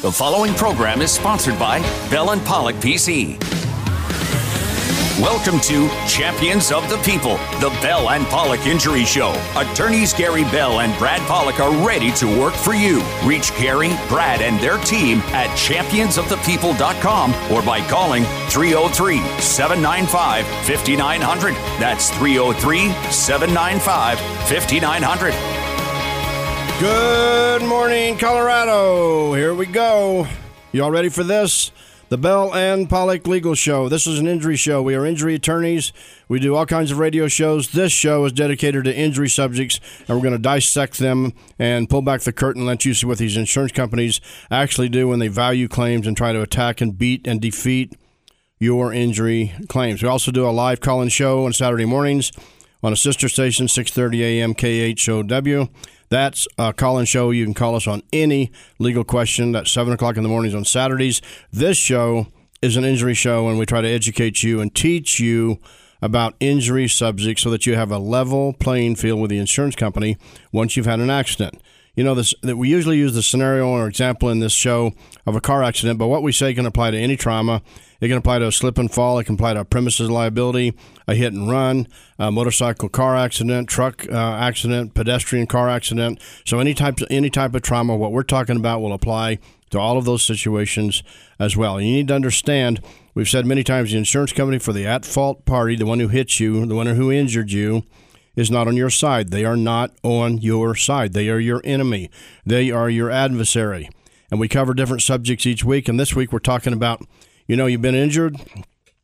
The following program is sponsored by Bell and Pollock PC. Welcome to Champions of the People, the Bell and Pollock Injury Show. Attorneys Gary Bell and Brad Pollock are ready to work for you. Reach Gary, Brad, and their team at championsofthepeople.com or by calling 303 795 5900. That's 303 795 5900. Good morning, Colorado. Here we go. Y'all ready for this? The Bell and Pollock Legal Show. This is an injury show. We are injury attorneys. We do all kinds of radio shows. This show is dedicated to injury subjects, and we're going to dissect them and pull back the curtain and let you see what these insurance companies actually do when they value claims and try to attack and beat and defeat your injury claims. We also do a live call-in show on Saturday mornings on a sister station, 6:30 a.m. KHOW. That's a call-in show. You can call us on any legal question. That's seven o'clock in the mornings on Saturdays. This show is an injury show, and we try to educate you and teach you about injury subjects so that you have a level playing field with the insurance company once you've had an accident. You know this that we usually use the scenario or example in this show of a car accident, but what we say can apply to any trauma. It can apply to a slip and fall. It can apply to a premises liability, a hit and run, a motorcycle car accident, truck uh, accident, pedestrian car accident. So any type any type of trauma, what we're talking about will apply to all of those situations as well. You need to understand. We've said many times the insurance company for the at fault party, the one who hit you, the one who injured you, is not on your side. They are not on your side. They are your enemy. They are your adversary. And we cover different subjects each week. And this week we're talking about you know, you've been injured,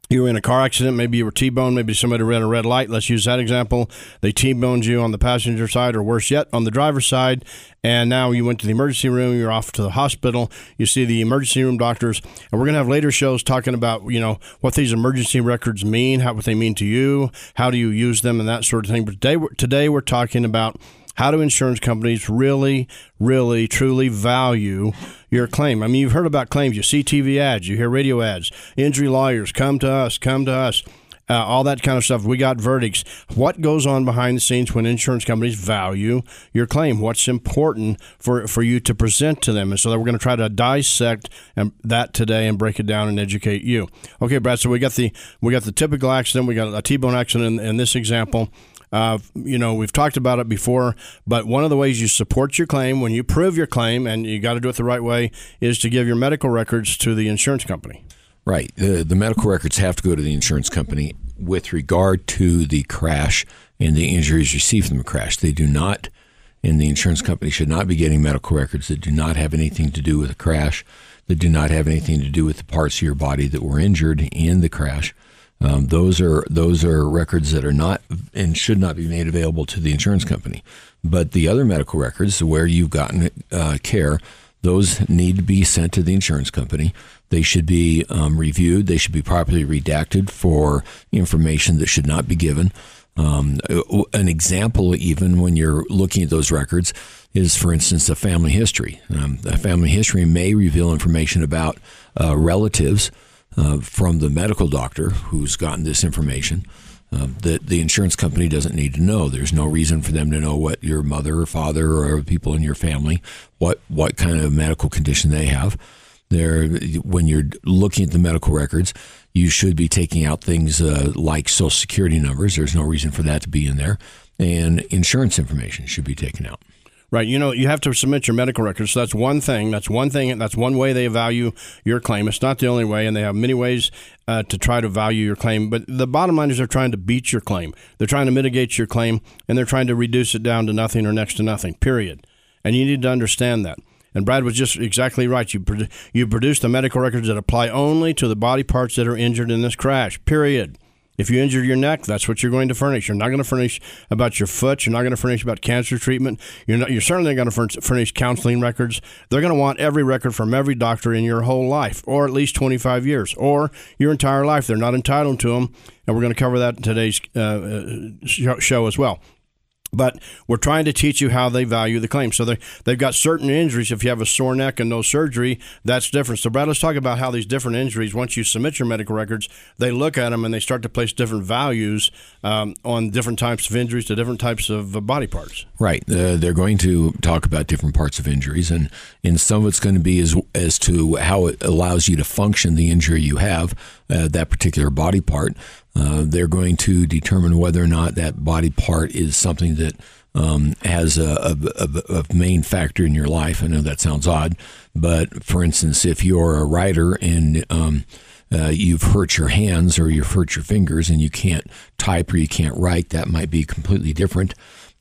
you were in a car accident, maybe you were T-boned, maybe somebody ran a red light. Let's use that example. They T-boned you on the passenger side, or worse yet, on the driver's side, and now you went to the emergency room. You're off to the hospital. You see the emergency room doctors, and we're gonna have later shows talking about you know what these emergency records mean, how what they mean to you, how do you use them, and that sort of thing. But today, today we're talking about how do insurance companies really, really, truly value your claim? I mean, you've heard about claims. You see TV ads, you hear radio ads, injury lawyers, come to us, come to us. Uh, all that kind of stuff. We got verdicts. What goes on behind the scenes when insurance companies value your claim? What's important for for you to present to them? And so that we're going to try to dissect and, that today and break it down and educate you. Okay, Brad. So we got the we got the typical accident. We got a T-bone accident in, in this example. Uh, you know, we've talked about it before, but one of the ways you support your claim when you prove your claim, and you got to do it the right way, is to give your medical records to the insurance company. Right. The, the medical records have to go to the insurance company with regard to the crash and the injuries received from the crash. They do not, and the insurance company should not be getting medical records that do not have anything to do with the crash, that do not have anything to do with the parts of your body that were injured in the crash. Um, those are those are records that are not and should not be made available to the insurance company. But the other medical records where you've gotten uh, care, those need to be sent to the insurance company. They should be um, reviewed. They should be properly redacted for information that should not be given. Um, an example, even when you're looking at those records, is for instance a family history. Um, a family history may reveal information about uh, relatives uh, from the medical doctor who's gotten this information uh, that the insurance company doesn't need to know. There's no reason for them to know what your mother or father or people in your family what what kind of medical condition they have. There, when you're looking at the medical records, you should be taking out things uh, like social security numbers. There's no reason for that to be in there, and insurance information should be taken out. Right. You know, you have to submit your medical records. So that's one thing. That's one thing. That's one way they value your claim. It's not the only way, and they have many ways uh, to try to value your claim. But the bottom line is they're trying to beat your claim. They're trying to mitigate your claim, and they're trying to reduce it down to nothing or next to nothing, period. And you need to understand that. And Brad was just exactly right. You, you produce the medical records that apply only to the body parts that are injured in this crash, period. If you injure your neck, that's what you're going to furnish. You're not going to furnish about your foot. You're not going to furnish about cancer treatment. You're not. You're certainly going to furnish counseling records. They're going to want every record from every doctor in your whole life, or at least 25 years, or your entire life. They're not entitled to them, and we're going to cover that in today's uh, uh show as well. But we're trying to teach you how they value the claim. So they they've got certain injuries. If you have a sore neck and no surgery, that's different. So Brad, let's talk about how these different injuries. Once you submit your medical records, they look at them and they start to place different values um, on different types of injuries to different types of uh, body parts. Right. Uh, they're going to talk about different parts of injuries, and and some of it's going to be as as to how it allows you to function the injury you have, uh, that particular body part. Uh, they're going to determine whether or not that body part is something that um, has a, a, a, a, main factor in your life. I know that sounds odd, but for instance, if you're a writer and um, uh, you've hurt your hands or you've hurt your fingers and you can't type or you can't write, that might be completely different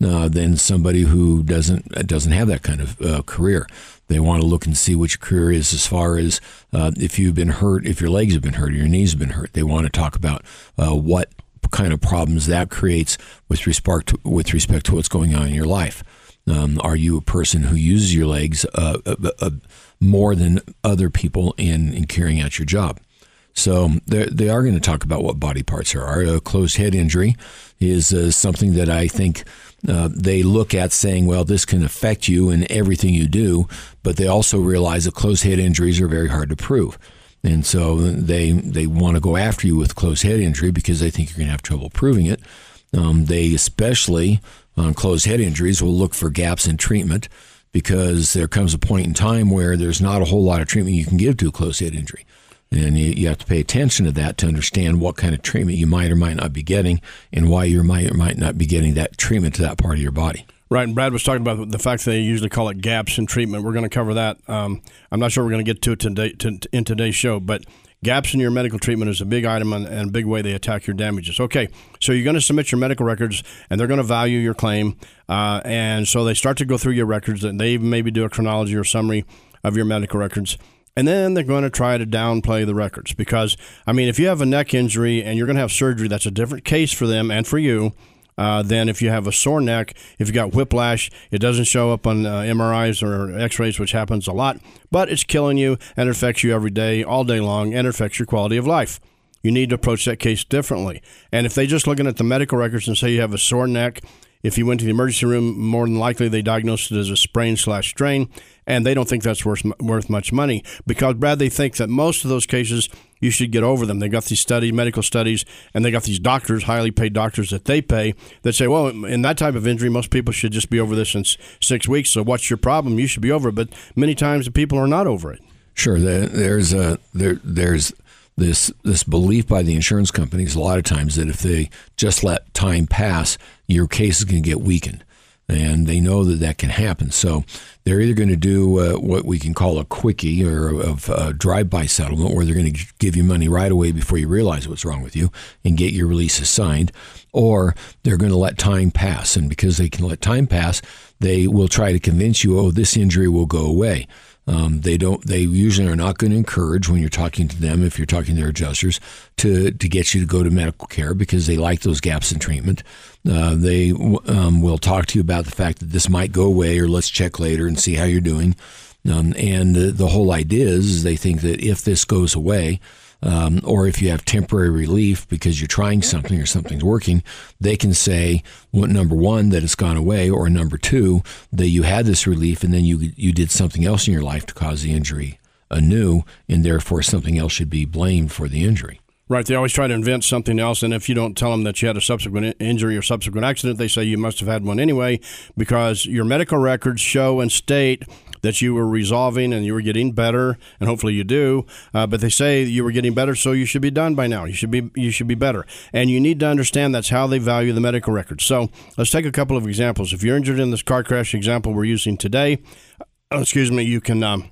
uh, than somebody who doesn't doesn't have that kind of uh, career. They want to look and see what your career is as far as uh, if you've been hurt, if your legs have been hurt, or your knees have been hurt. They want to talk about uh, what kind of problems that creates with respect to, with respect to what's going on in your life. Um, are you a person who uses your legs uh, uh, uh, more than other people in, in carrying out your job? So they are going to talk about what body parts are. A closed head injury is uh, something that I think uh, they look at saying, well, this can affect you in everything you do, but they also realize that closed head injuries are very hard to prove. And so they they want to go after you with closed head injury because they think you're going to have trouble proving it. Um, they especially on closed head injuries will look for gaps in treatment because there comes a point in time where there's not a whole lot of treatment you can give to a closed head injury. And you, you, have to pay attention to that to understand what kind of treatment you might or might not be getting and why you might or might not be getting that treatment to that part of your body. Right, and Brad was talking about the fact that they usually call it gaps in treatment. We're going to cover that. Um, I'm not sure we're going to get to it today, to, in today's show, but gaps in your medical treatment is a big item and, and a big way they attack your damages. Okay, so you're going to submit your medical records, and they're going to value your claim, uh, and so they start to go through your records, and they maybe do a chronology or summary of your medical records. And then they're going to try to downplay the records because, I mean, if you have a neck injury and you're going to have surgery, that's a different case for them and for you uh, than if you have a sore neck. If you got whiplash, it doesn't show up on uh, MRIs or X-rays, which happens a lot, but it's killing you and it affects you every day, all day long, and it affects your quality of life. You need to approach that case differently. And if they just looking at the medical records and say you have a sore neck, if you went to the emergency room, more than likely they diagnosed it as a sprain slash strain, and they don't think that's worth worth much money because Brad, they think that most of those cases you should get over them. They got these studies, medical studies, and they got these doctors, highly paid doctors that they pay that say, well, in that type of injury, most people should just be over this in six weeks. So what's your problem? You should be over it. But many times the people are not over it. Sure, there's a there there's this this belief by the insurance companies a lot of times that if they just let time pass, your case is going to get weakened, and they know that that can happen. So they're either going to do uh, what we can call a quickie or a, a drive-by settlement, where they're going to give you money right away before you realize what's wrong with you and get your release signed, or they're going to let time pass, and because they can let time pass, they will try to convince you, oh, this injury will go away. Um, they don't. They usually are not going to encourage when you're talking to them, if you're talking to their adjusters, to to get you to go to medical care because they like those gaps in treatment. Uh, they um, will talk to you about the fact that this might go away, or let's check later and see how you're doing. Um, and the, the whole idea is, is they think that if this goes away, um, or if you have temporary relief because you're trying something or something's working, they can say, well, number one, that it's gone away, or number two, that you had this relief and then you, you did something else in your life to cause the injury anew, and therefore something else should be blamed for the injury. Right. They always try to invent something else. And if you don't tell them that you had a subsequent injury or subsequent accident, they say you must have had one anyway because your medical records show and state that you were resolving and you were getting better, and hopefully you do. Uh, but they say you were getting better, so you should be done by now. You should be you should be better, and you need to understand that's how they value the medical records. So let's take a couple of examples. If you're injured in this car crash example we're using today, uh, excuse me, you can. Um,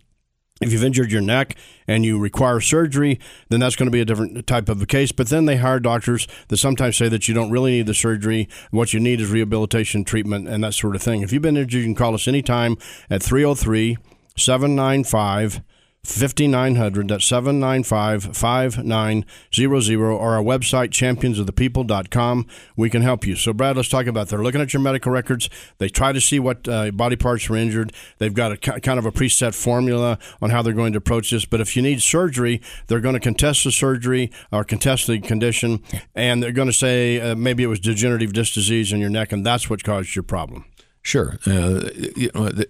if you've injured your neck and you require surgery, then that's going to be a different type of a case. But then they hire doctors that sometimes say that you don't really need the surgery. What you need is rehabilitation, treatment, and that sort of thing. If you've been injured, you can call us anytime at 303 795 5900. That's 795 5900 or our website, championsofthepeople.com. We can help you. So, Brad, let's talk about they're looking at your medical records. They try to see what uh, body parts were injured. They've got a kind of a preset formula on how they're going to approach this. But if you need surgery, they're going to contest the surgery or contest the condition, and they're going to say uh, maybe it was degenerative disc disease in your neck, and that's what caused your problem. Sure. Uh, you know, the,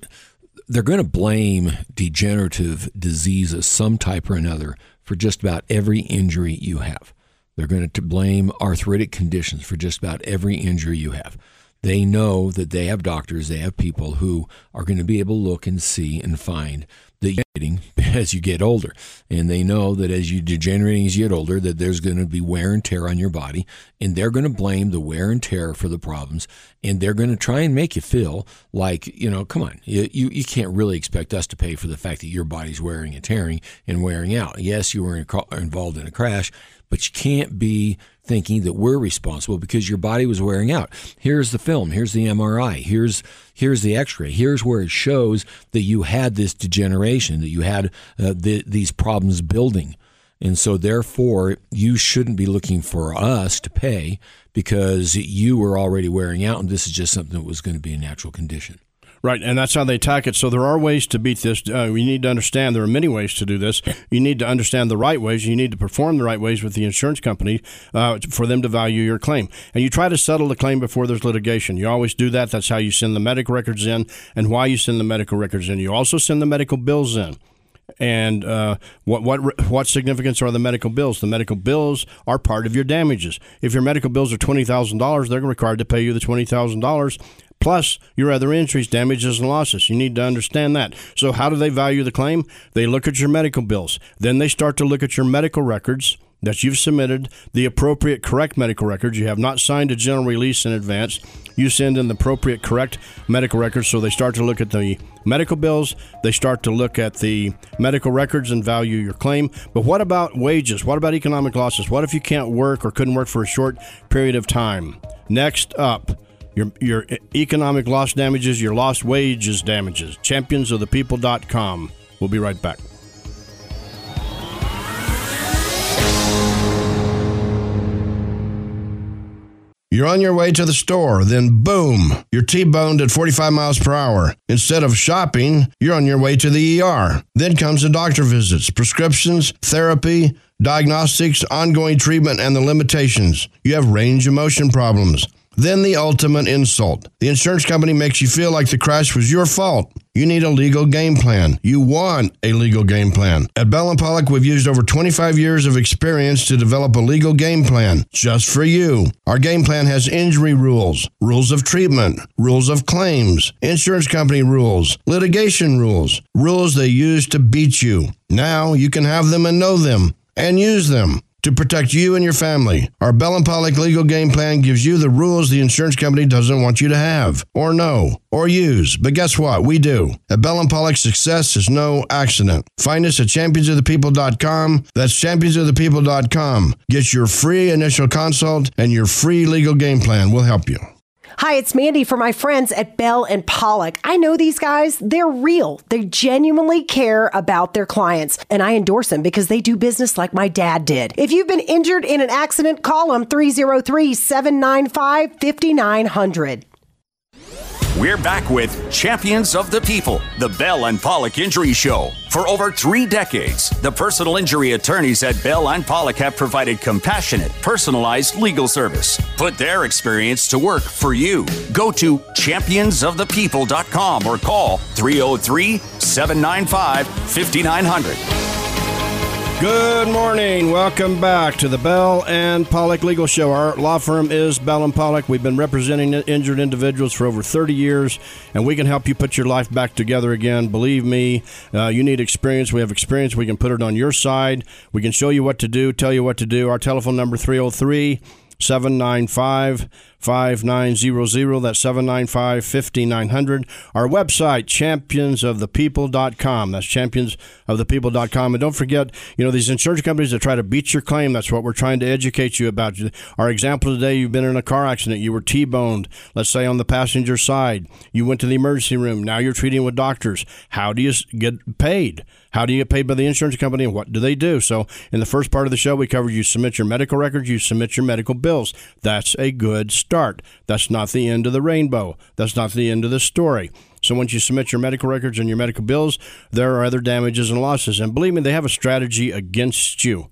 they're going to blame degenerative disease of some type or another for just about every injury you have. They're going to blame arthritic conditions for just about every injury you have. They know that they have doctors, they have people who are going to be able to look and see and find the as you get older. And they know that as you degenerating as you get older, that there's going to be wear and tear on your body, and they're going to blame the wear and tear for the problems, and they're going to try and make you feel like you know, come on, you you, you can't really expect us to pay for the fact that your body's wearing and tearing and wearing out. Yes, you were involved in a crash, but you can't be thinking that we're responsible because your body was wearing out. Here's the film, here's the MRI, here's here's the x-ray, here's where it shows that you had this degeneration, that you had uh, the, these problems building. And so therefore you shouldn't be looking for us to pay because you were already wearing out and this is just something that was going to be a natural condition. Right, and that's how they attack it. So there are ways to beat this. Uh, we need to understand there are many ways to do this. You need to understand the right ways. You need to perform the right ways with the insurance company uh, for them to value your claim. And you try to settle the claim before there's litigation. You always do that. That's how you send the medical records in, and why you send the medical records in. You also send the medical bills in and uh, what what what significance are the medical bills? The medical bills are part of your damages. If your medical bills are twenty thousand dollars, they're required to pay you the twenty thousand dollars plus your other injuries, damages, and losses. You need to understand that. So, how do they value the claim? They look at your medical bills. Then they start to look at your medical records that you've submitted, the appropriate correct medical records. You have not signed a general release in advance. You send in the appropriate correct medical records. So they start to look at the medical bills. They start to look at the medical records and value your claim. But what about wages? What about economic losses? What if you can't work or couldn't work for a short period of time? Next up, your, your economic loss damages, your lost wages damages. Championsofthepeople.com. We'll be right back. You're on your way to the store, then boom, you're T-boned at 45 miles per hour. Instead of shopping, you're on your way to the ER. Then comes the doctor visits, prescriptions, therapy, diagnostics, ongoing treatment, and the limitations. You have range of motion problems. Then the ultimate insult. The insurance company makes you feel like the crash was your fault. You need a legal game plan. You want a legal game plan. At Bell and Pollock, we've used over 25 years of experience to develop a legal game plan just for you. Our game plan has injury rules, rules of treatment, rules of claims, insurance company rules, litigation rules, rules they use to beat you. Now you can have them and know them and use them to protect you and your family. Our Bell and Pollock legal game plan gives you the rules the insurance company doesn't want you to have, or know, or use. But guess what? We do. At Bell and Pollock, success is no accident. Find us at championsofthepeople.com. That's championsofthepeople.com. Get your free initial consult and your free legal game plan. We'll help you. Hi, it's Mandy for my friends at Bell and Pollock. I know these guys, they're real. They genuinely care about their clients, and I endorse them because they do business like my dad did. If you've been injured in an accident, call them 303 795 5900. We're back with Champions of the People, the Bell and Pollock Injury Show. For over three decades, the personal injury attorneys at Bell and Pollock have provided compassionate, personalized legal service. Put their experience to work for you. Go to championsofthepeople.com or call 303 795 5900. Good morning. Welcome back to the Bell and Pollock Legal Show. Our law firm is Bell and Pollock. We've been representing injured individuals for over 30 years, and we can help you put your life back together again. Believe me, uh, you need experience. We have experience. We can put it on your side. We can show you what to do, tell you what to do. Our telephone number 303 795 5900. That's 795 5900. Our website, championsofthepeople.com. That's championsofthepeople.com. And don't forget, you know, these insurance companies that try to beat your claim, that's what we're trying to educate you about. Our example today, you've been in a car accident, you were T boned, let's say on the passenger side. You went to the emergency room. Now you're treating with doctors. How do you get paid? How do you get paid by the insurance company and what do they do? So, in the first part of the show, we covered you submit your medical records, you submit your medical bills. That's a good start. That's not the end of the rainbow. That's not the end of the story. So once you submit your medical records and your medical bills, there are other damages and losses. And believe me, they have a strategy against you.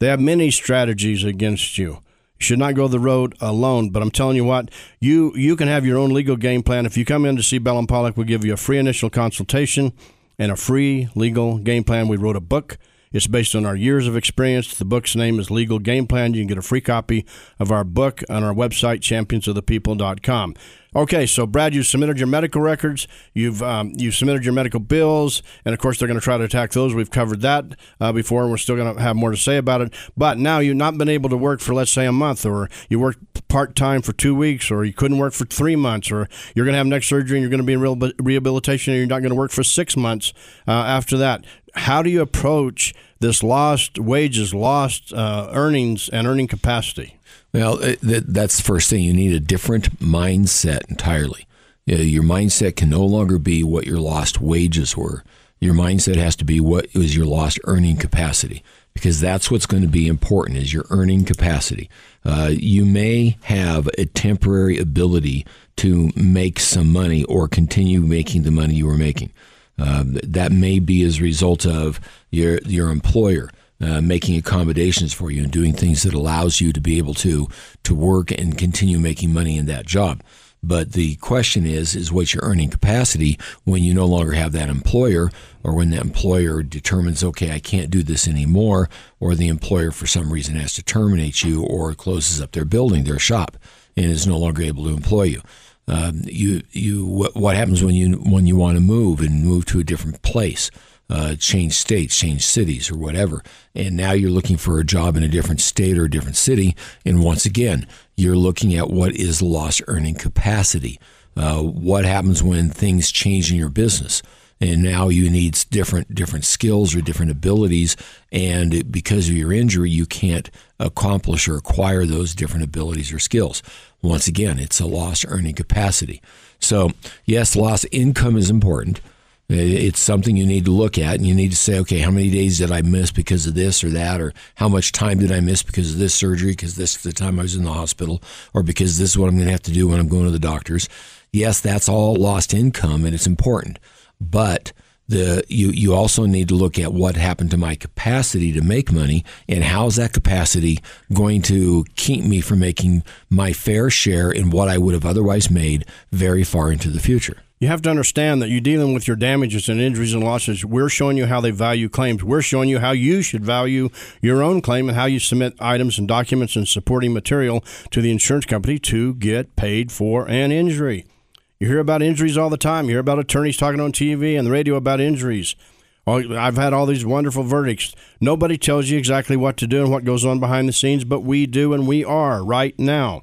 They have many strategies against you. You should not go the road alone. But I'm telling you what, you you can have your own legal game plan. If you come in to see Bell and Pollock, we'll give you a free initial consultation and a free legal game plan. We wrote a book. It's based on our years of experience. The book's name is Legal Game Plan. You can get a free copy of our book on our website, championsofthepeople.com. Okay, so Brad, you've submitted your medical records, you've um, you submitted your medical bills, and of course they're going to try to attack those. We've covered that uh, before, and we're still going to have more to say about it. But now you've not been able to work for let's say a month, or you worked part time for two weeks, or you couldn't work for three months, or you're going to have neck surgery and you're going to be in rehabilitation, and you're not going to work for six months uh, after that. How do you approach this lost wages, lost uh, earnings, and earning capacity? Well, that's the first thing. You need a different mindset entirely. Your mindset can no longer be what your lost wages were. Your mindset has to be what was your lost earning capacity because that's what's going to be important is your earning capacity. Uh, you may have a temporary ability to make some money or continue making the money you were making. Uh, that may be as a result of your your employer uh, making accommodations for you and doing things that allows you to be able to to work and continue making money in that job. But the question is, is what's your earning capacity when you no longer have that employer, or when the employer determines, okay, I can't do this anymore, or the employer for some reason has to terminate you or closes up their building, their shop, and is no longer able to employ you. Um, you, you, what, happens when you when you want to move and move to a different place? uh, change states, change cities, or whatever. And now you're looking for a job in a different state or a different city. And once again, you're looking at what is lost earning capacity. Uh, what happens when things change in your business? and now you need different different skills or different abilities and because of your injury you can't accomplish or acquire those different abilities or skills once again it's a lost earning capacity. So yes lost income is important. It's something you need to look at, and you need to say, okay, how many days did I miss because of this or that, or how much time did I miss because of this surgery, because this is the time I was in the hospital, or because this is what I'm going to have to do when I'm going to the doctors. Yes, that's all lost income, and it's important, but the you you also need to look at what happened to my capacity to make money and how is that capacity going to keep me from making my fair share in what I would have otherwise made very far into the future you have to understand that you're dealing with your damages and injuries and losses. We're showing you how they value claims. We're showing you how you should value your own claim and how you submit items and documents and supporting material to the insurance company to get paid for an injury. You hear about injuries all the time. You hear about attorneys talking on TV and the radio about injuries. I've had all these wonderful verdicts. Nobody tells you exactly what to do and what goes on behind the scenes, but we do and we are right now.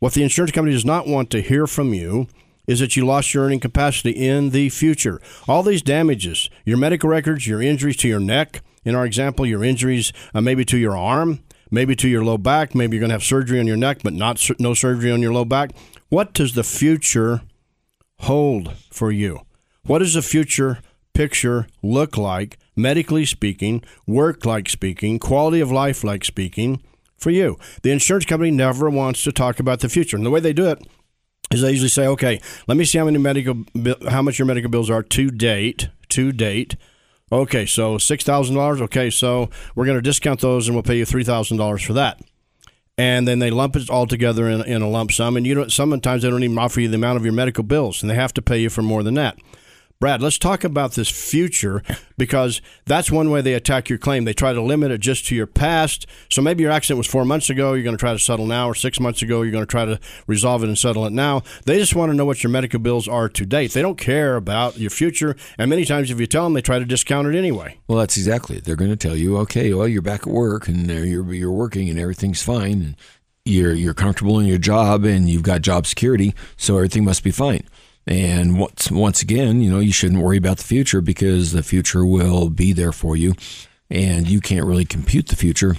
What the insurance company does not want to hear from you is that you lost your earning capacity in the future. All these damages, your medical records, your injuries to your neck, in our example, your injuries uh, maybe to your arm, maybe to your low back, maybe you're going to have surgery on your neck, but not no surgery on your low back. What does the future hold for you? What does the future picture look like, medically speaking, work like speaking, quality of life like speaking, for you? The insurance company never wants to talk about the future. And the way they do it is they usually say, okay, let me see how many medical, how much your medical bills are to date, to date. Okay, so six thousand dollars. Okay, so we're going to discount those, and we'll pay you three thousand dollars for that. And then they lump it all together in, in a lump sum, and you know sometimes they don't even offer you the amount of your medical bills, and they have to pay you for more than that. Brad, let's talk about this future because that's one way they attack your claim. They try to limit it just to your past. So maybe your accident was four months ago, you're going to try to settle now, or six months ago, you're going to try to resolve it and settle it now. They just want to know what your medical bills are to date. They don't care about your future. And many times, if you tell them, they try to discount it anyway. Well, that's exactly it. They're going to tell you, okay, well, you're back at work and you're, you're working and everything's fine. And you're you're comfortable in your job and you've got job security, so everything must be fine. And once once again, you know, you shouldn't worry about the future because the future will be there for you, and you can't really compute the future.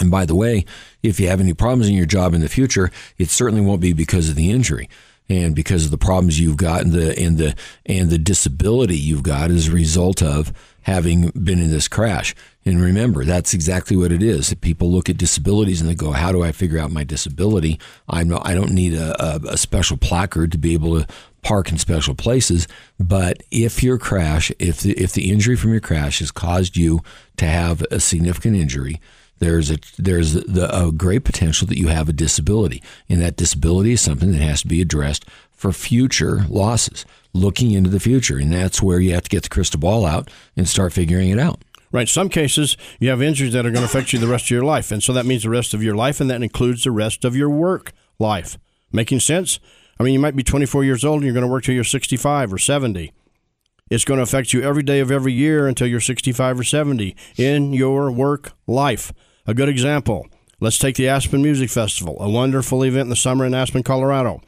And by the way, if you have any problems in your job in the future, it certainly won't be because of the injury and because of the problems you've got and the and the and the disability you've got as a result of having been in this crash. And remember, that's exactly what it is. People look at disabilities and they go, "How do I figure out my disability? I'm I don't need a, a, a special placard to be able to park in special places. But if your crash, if the if the injury from your crash has caused you to have a significant injury, there's a there's the, a great potential that you have a disability, and that disability is something that has to be addressed for future losses, looking into the future, and that's where you have to get the crystal ball out and start figuring it out. Right. Some cases you have injuries that are going to affect you the rest of your life, and so that means the rest of your life, and that includes the rest of your work life. Making sense? I mean, you might be 24 years old and you're going to work till you're 65 or 70. It's going to affect you every day of every year until you're 65 or 70 in your work life. A good example let's take the Aspen Music Festival, a wonderful event in the summer in Aspen, Colorado.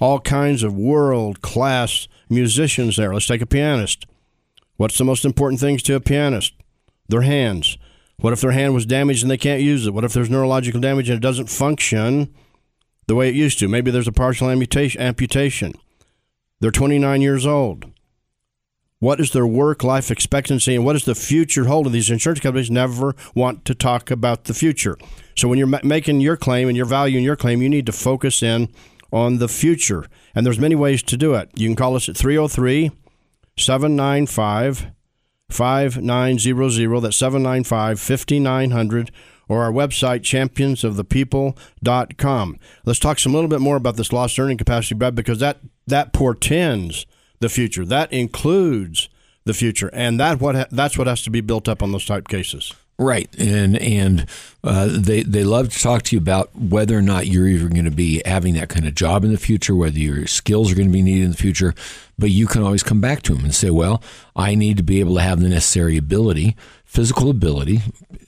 All kinds of world class musicians there. Let's take a pianist. What's the most important things to a pianist? Their hands. What if their hand was damaged and they can't use it? What if there's neurological damage and it doesn't function the way it used to? Maybe there's a partial amputation. They're 29 years old. What is their work life expectancy and what is the future holding? These insurance companies never want to talk about the future. So when you're making your claim and your value in your claim, you need to focus in on the future. And there's many ways to do it. You can call us at 303 795 5900. That's 795 5900 or our website, championsofthepeople.com. Let's talk some little bit more about this lost earning capacity, Brad, because that, that portends the future. That includes the future, and that what ha- that's what has to be built up on those type cases. Right, and and uh, they they love to talk to you about whether or not you're even going to be having that kind of job in the future, whether your skills are going to be needed in the future. But you can always come back to them and say, "Well, I need to be able to have the necessary ability, physical ability,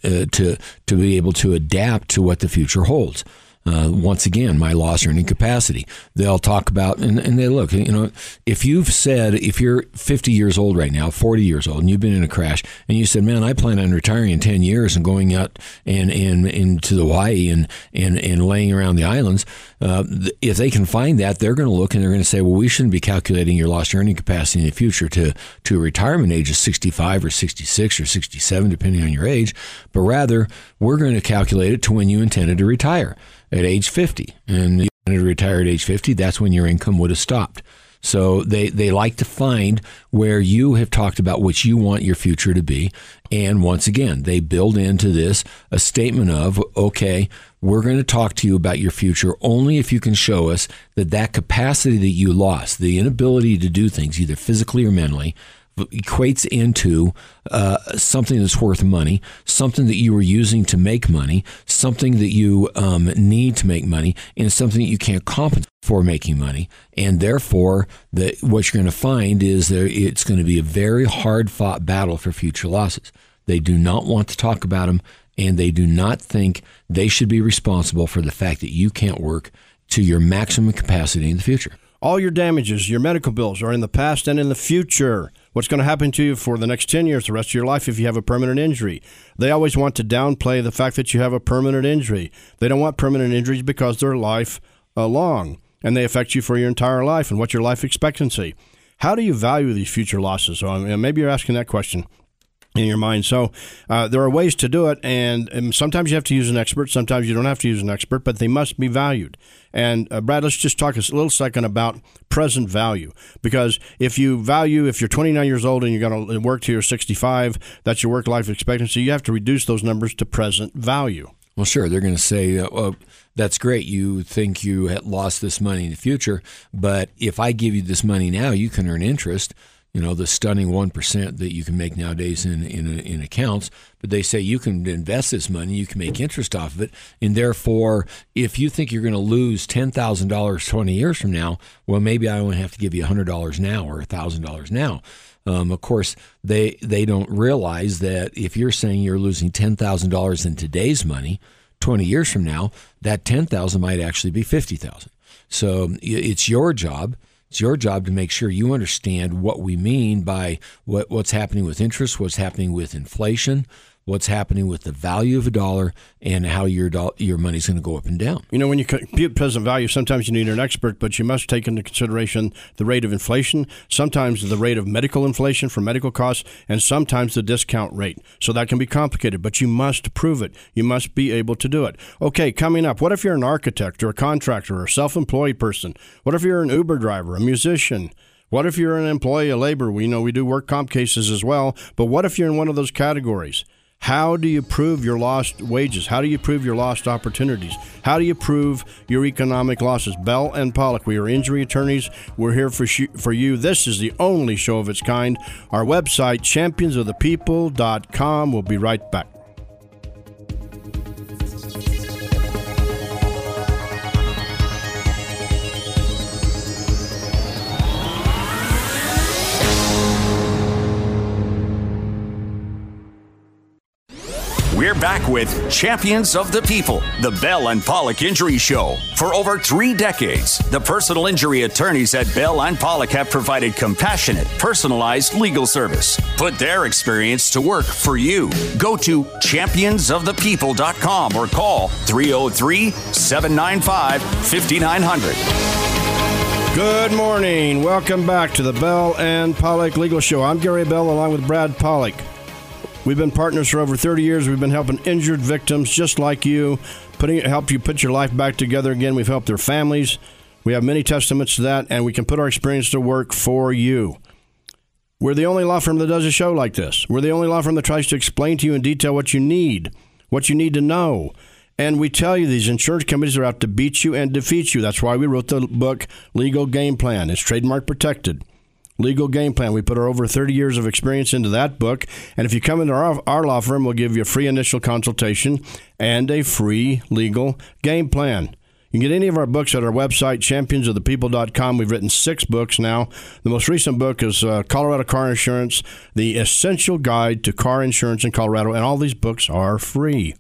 uh, to to be able to adapt to what the future holds." Uh, once again, my loss earning capacity. They'll talk about, and, and they look, you know, if you've said, if you're 50 years old right now, 40 years old, and you've been in a crash, and you said, man, I plan on retiring in 10 years and going out and, and into the Hawaii and, and, and laying around the islands, uh, if they can find that, they're going to look and they're going to say, well, we shouldn't be calculating your lost earning capacity in the future to, to a retirement age of 65 or 66 or 67, depending on your age, but rather we're going to calculate it to when you intended to retire at age 50. And you intended to retire at age 50, that's when your income would have stopped. So they, they like to find where you have talked about what you want your future to be. And once again, they build into this a statement of, okay, we're going to talk to you about your future only if you can show us that that capacity that you lost, the inability to do things, either physically or mentally, equates into uh, something that's worth money, something that you are using to make money, something that you um, need to make money, and something that you can't compensate for making money. And therefore, the, what you're going to find is that it's going to be a very hard fought battle for future losses. They do not want to talk about them, and they do not think they should be responsible for the fact that you can't work to your maximum capacity in the future. All your damages, your medical bills are in the past and in the future what's going to happen to you for the next 10 years, the rest of your life, if you have a permanent injury. They always want to downplay the fact that you have a permanent injury. They don't want permanent injuries because they're life uh, long and they affect you for your entire life and what's your life expectancy. How do you value these future losses? So, maybe you're asking that question in your mind. So uh, there are ways to do it, and, and, sometimes you have to use an expert. Sometimes you don't have to use an expert, but they must be valued. And uh, Brad, let's just talk a little second about present value, because if you value, if you're 29 years old and you're going to work till you're 65, that's your work life expectancy. You have to reduce those numbers to present value. Well, sure. They're going to say, uh, well, that's great. You think you lost this money in the future, but if I give you this money now, you can earn interest you know the stunning one percent that you can make nowadays in, in in accounts. But they say you can invest this money, you can make interest off of it, and therefore, if you think you're going to lose ten thousand dollars twenty years from now, well, maybe I only have to give you hundred dollars now or thousand dollars now. Um, of course, they they don't realize that if you're saying you're losing ten thousand dollars in today's money 20 years from now, that 10,000 might actually be 50,000. So it's your job. It's your job to make sure you understand what we mean by what, what's happening with interest, what's happening with inflation, what's happening with the value of a dollar and how your do- your money's going to go up and down. You know, when you compute present value, sometimes you need an expert, but you must take into consideration the rate of inflation, sometimes the rate of medical inflation for medical costs, and sometimes the discount rate. So that can be complicated, but you must prove it. You must be able to do it. Okay, coming up, what if you're an architect or a contractor or a self-employed person? What if you're an Uber driver, a musician? What if you're an employee of labor? We know we do work comp cases as well, but what if you're in one of those categories? How do you prove your lost wages? How do you prove your lost opportunities? How do you prove your economic losses? Bell and Pollock, we are injury attorneys. We're here for, sh- for you. This is the only show of its kind. Our website, championsofthepeople.com. We'll be right back. Back with Champions of the People, the Bell and Pollock Injury Show. For over three decades, the personal injury attorneys at Bell and Pollock have provided compassionate, personalized legal service. Put their experience to work for you. Go to championsofthepeople.com or call 303 795 5900. Good morning. Welcome back to the Bell and Pollock Legal Show. I'm Gary Bell along with Brad Pollock. We've been partners for over 30 years. We've been helping injured victims just like you, putting help you put your life back together again. We've helped their families. We have many testaments to that, and we can put our experience to work for you. We're the only law firm that does a show like this. We're the only law firm that tries to explain to you in detail what you need, what you need to know. And we tell you these insurance companies are out to beat you and defeat you. That's why we wrote the book Legal Game Plan. It's trademark protected legal game plan. We put our over 30 years of experience into that book. And if you come into our, our law firm, we'll give you a free initial consultation and a free legal game plan. You can get any of our books at our website, championsofthepeople.com. We've written six books now. The most recent book is uh, Colorado Car Insurance, The Essential Guide to Car Insurance in Colorado. And all these books are free.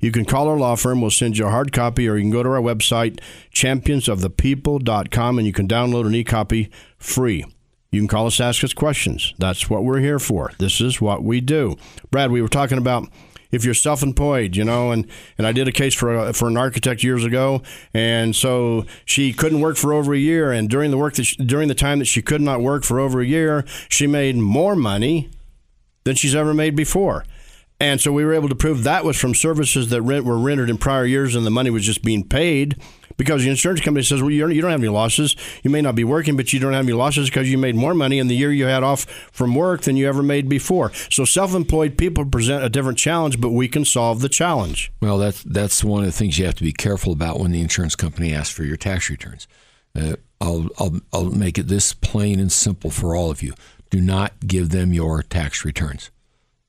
You can call our law firm. We'll send you a hard copy, or you can go to our website, championsofthepeople.com, and you can download an e copy free. You can call us, ask us questions. That's what we're here for. This is what we do. Brad, we were talking about if you're self-employed, you know, and, and I did a case for a, for an architect years ago, and so she couldn't work for over a year, and during the work that she, during the time that she could not work for over a year, she made more money than she's ever made before. And so we were able to prove that was from services that rent were rendered in prior years, and the money was just being paid because the insurance company says, well, you don't have any losses. You may not be working, but you don't have any losses because you made more money in the year you had off from work than you ever made before. So self-employed people present a different challenge, but we can solve the challenge. Well, that's that's one of the things you have to be careful about when the insurance company asks for your tax returns. Uh, I'll, I'll I'll make it this plain and simple for all of you. Do not give them your tax returns.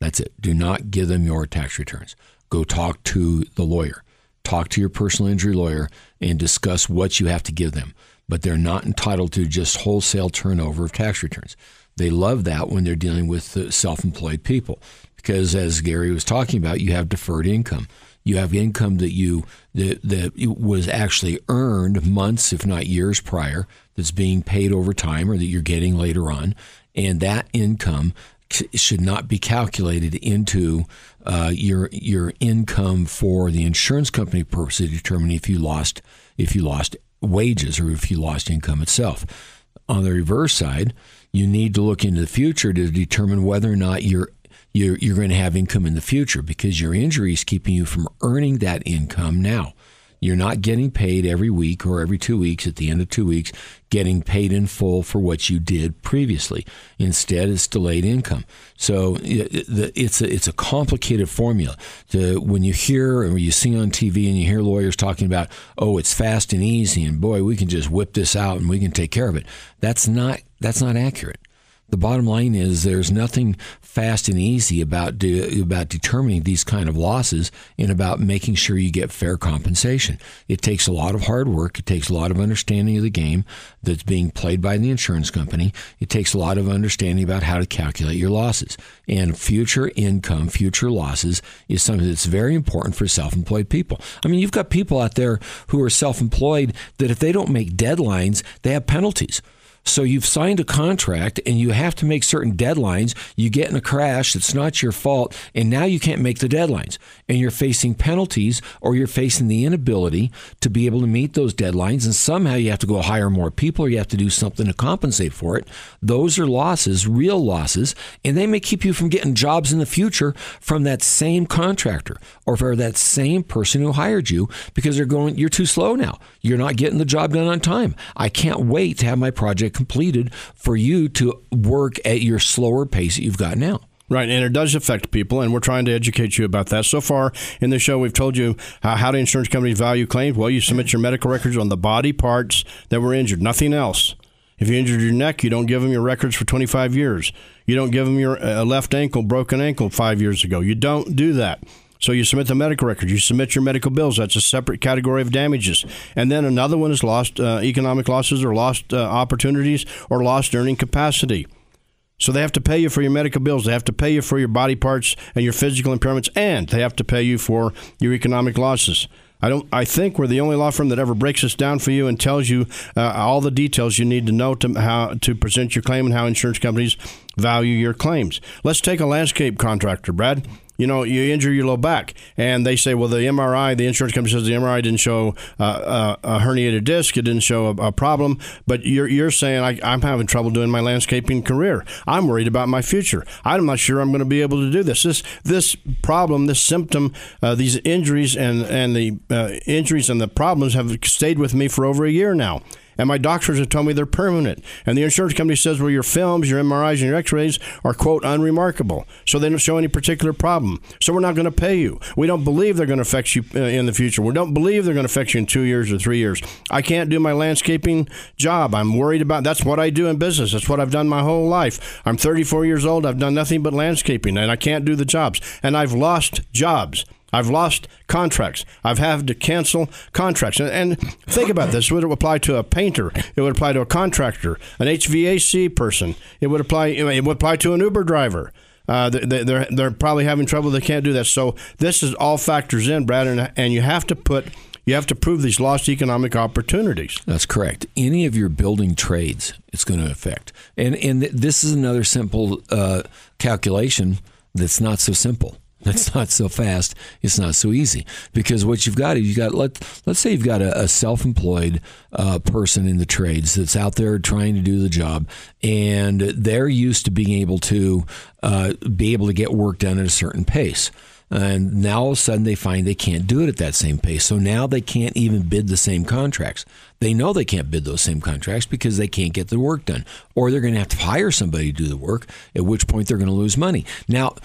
That's it. Do not give them your tax returns. Go talk to the lawyer talk to your personal injury lawyer and discuss what you have to give them. But they're not entitled to just wholesale turnover of tax returns. They love that when they're dealing with self employed people because, as Gary was talking about, you have deferred income. You have income that you that, that was actually earned months, if not years prior, that's being paid over time or that you're getting later on, and that income should not be calculated into uh, your your income for the insurance company purpose of determining if you lost if you lost wages or if you lost income itself. On the reverse side, you need to look into the future to determine whether or not you're you're, you're going to have income in the future because your injury is keeping you from earning that income now. You're not getting paid every week or every two weeks at the end of two weeks, getting paid in full for what you did previously. Instead, it's delayed income. So it's a, it's a complicated formula. To, when you hear or you see on TV and you hear lawyers talking about, oh, it's fast and easy, and boy, we can just whip this out and we can take care of it. That's not that's not accurate The bottom line is there's nothing fast and easy about de- about determining these kind of losses and about making sure you get fair compensation. It takes a lot of hard work. It takes a lot of understanding of the game that's being played by the insurance company. It takes a lot of understanding about how to calculate your losses. And future income, future losses is something that's very important for self-employed people. I mean, you've got people out there who are self-employed that if they don't make deadlines, they have penalties. So you've signed a contract and you have to make certain deadlines. You get in a crash it's not your fault, and now you can't make the deadlines. And you're facing penalties or you're facing the inability to be able to meet those deadlines. And somehow you have to go hire more people or you have to do something to compensate for it. Those are losses, real losses, and they may keep you from getting jobs in the future from that same contractor or for that same person who hired you because they're going, you're too slow now. You're not getting the job done on time. I can't wait to have my project completed for you to work at your slower pace that you've got now. Right, and it does affect people, and we're trying to educate you about that. So far in the show, we've told you uh, how do insurance companies value claims. Well, you submit your medical records on the body parts that were injured, nothing else. If you injured your neck, you don't give them your records for 25 years. You don't give them your uh, left ankle, broken ankle five years ago. You don't do that. So you submit the medical records, you submit your medical bills. That's a separate category of damages. And then another one is lost uh, economic losses or lost uh, opportunities or lost earning capacity. So they have to pay you for your medical bills. They have to pay you for your body parts and your physical impairments, and they have to pay you for your economic losses. I don't. I think we're the only law firm that ever breaks this down for you and tells you uh, all the details you need to know to how to present your claim and how insurance companies value your claims. Let's take a landscape contractor, Brad you know, you injure your low back, and they say, well, the MRI, the insurance company says the MRI didn't show uh, uh, a herniated disc, it didn't show a, a problem, but you're, you're saying I, I'm having trouble doing my landscaping career. I'm worried about my future. I'm not sure I'm going to be able to do this. This this problem, this symptom, uh, these injuries and and the uh, injuries and the problems have stayed with me for over a year now and my doctors have told me they're permanent. And the insurance company says, well, your films, your MRIs, and your X-rays are quote unremarkable, so they don't show any particular problem. So we're not going to pay you. We don't believe they're going to affect you uh, in the future. We don't believe they're going to affect you in two years or three years. I can't do my landscaping job. I'm worried about. That's what I do in business. That's what I've done my whole life. I'm 34 years old. I've done nothing but landscaping, and I can't do the jobs. And I've lost jobs. I've lost contracts. I've had to cancel contracts. And, and, think about this: would it apply to a painter. It would apply to a contractor, an HVAC person. It would apply. It would apply to an Uber driver. Uh, they, they're they're probably having trouble. They can't do that. So this is all factors in, Brad, and, and you have to put you have to prove these lost economic opportunities. That's correct. Any of your building trades, it's going to affect. And and this is another simple uh, calculation that's not so simple. That's not so fast. It's not so easy because what you've got is you got let let's say you've got a, a self-employed uh, person in the trades that's out there trying to do the job, and they're used to being able to uh, be able to get work done at a certain pace. And now all of a sudden they find they can't do it at that same pace. So now they can't even bid the same contracts. They know they can't bid those same contracts because they can't get the work done. Or they're going to have to hire somebody to do the work, at which point they're going to lose money. Now,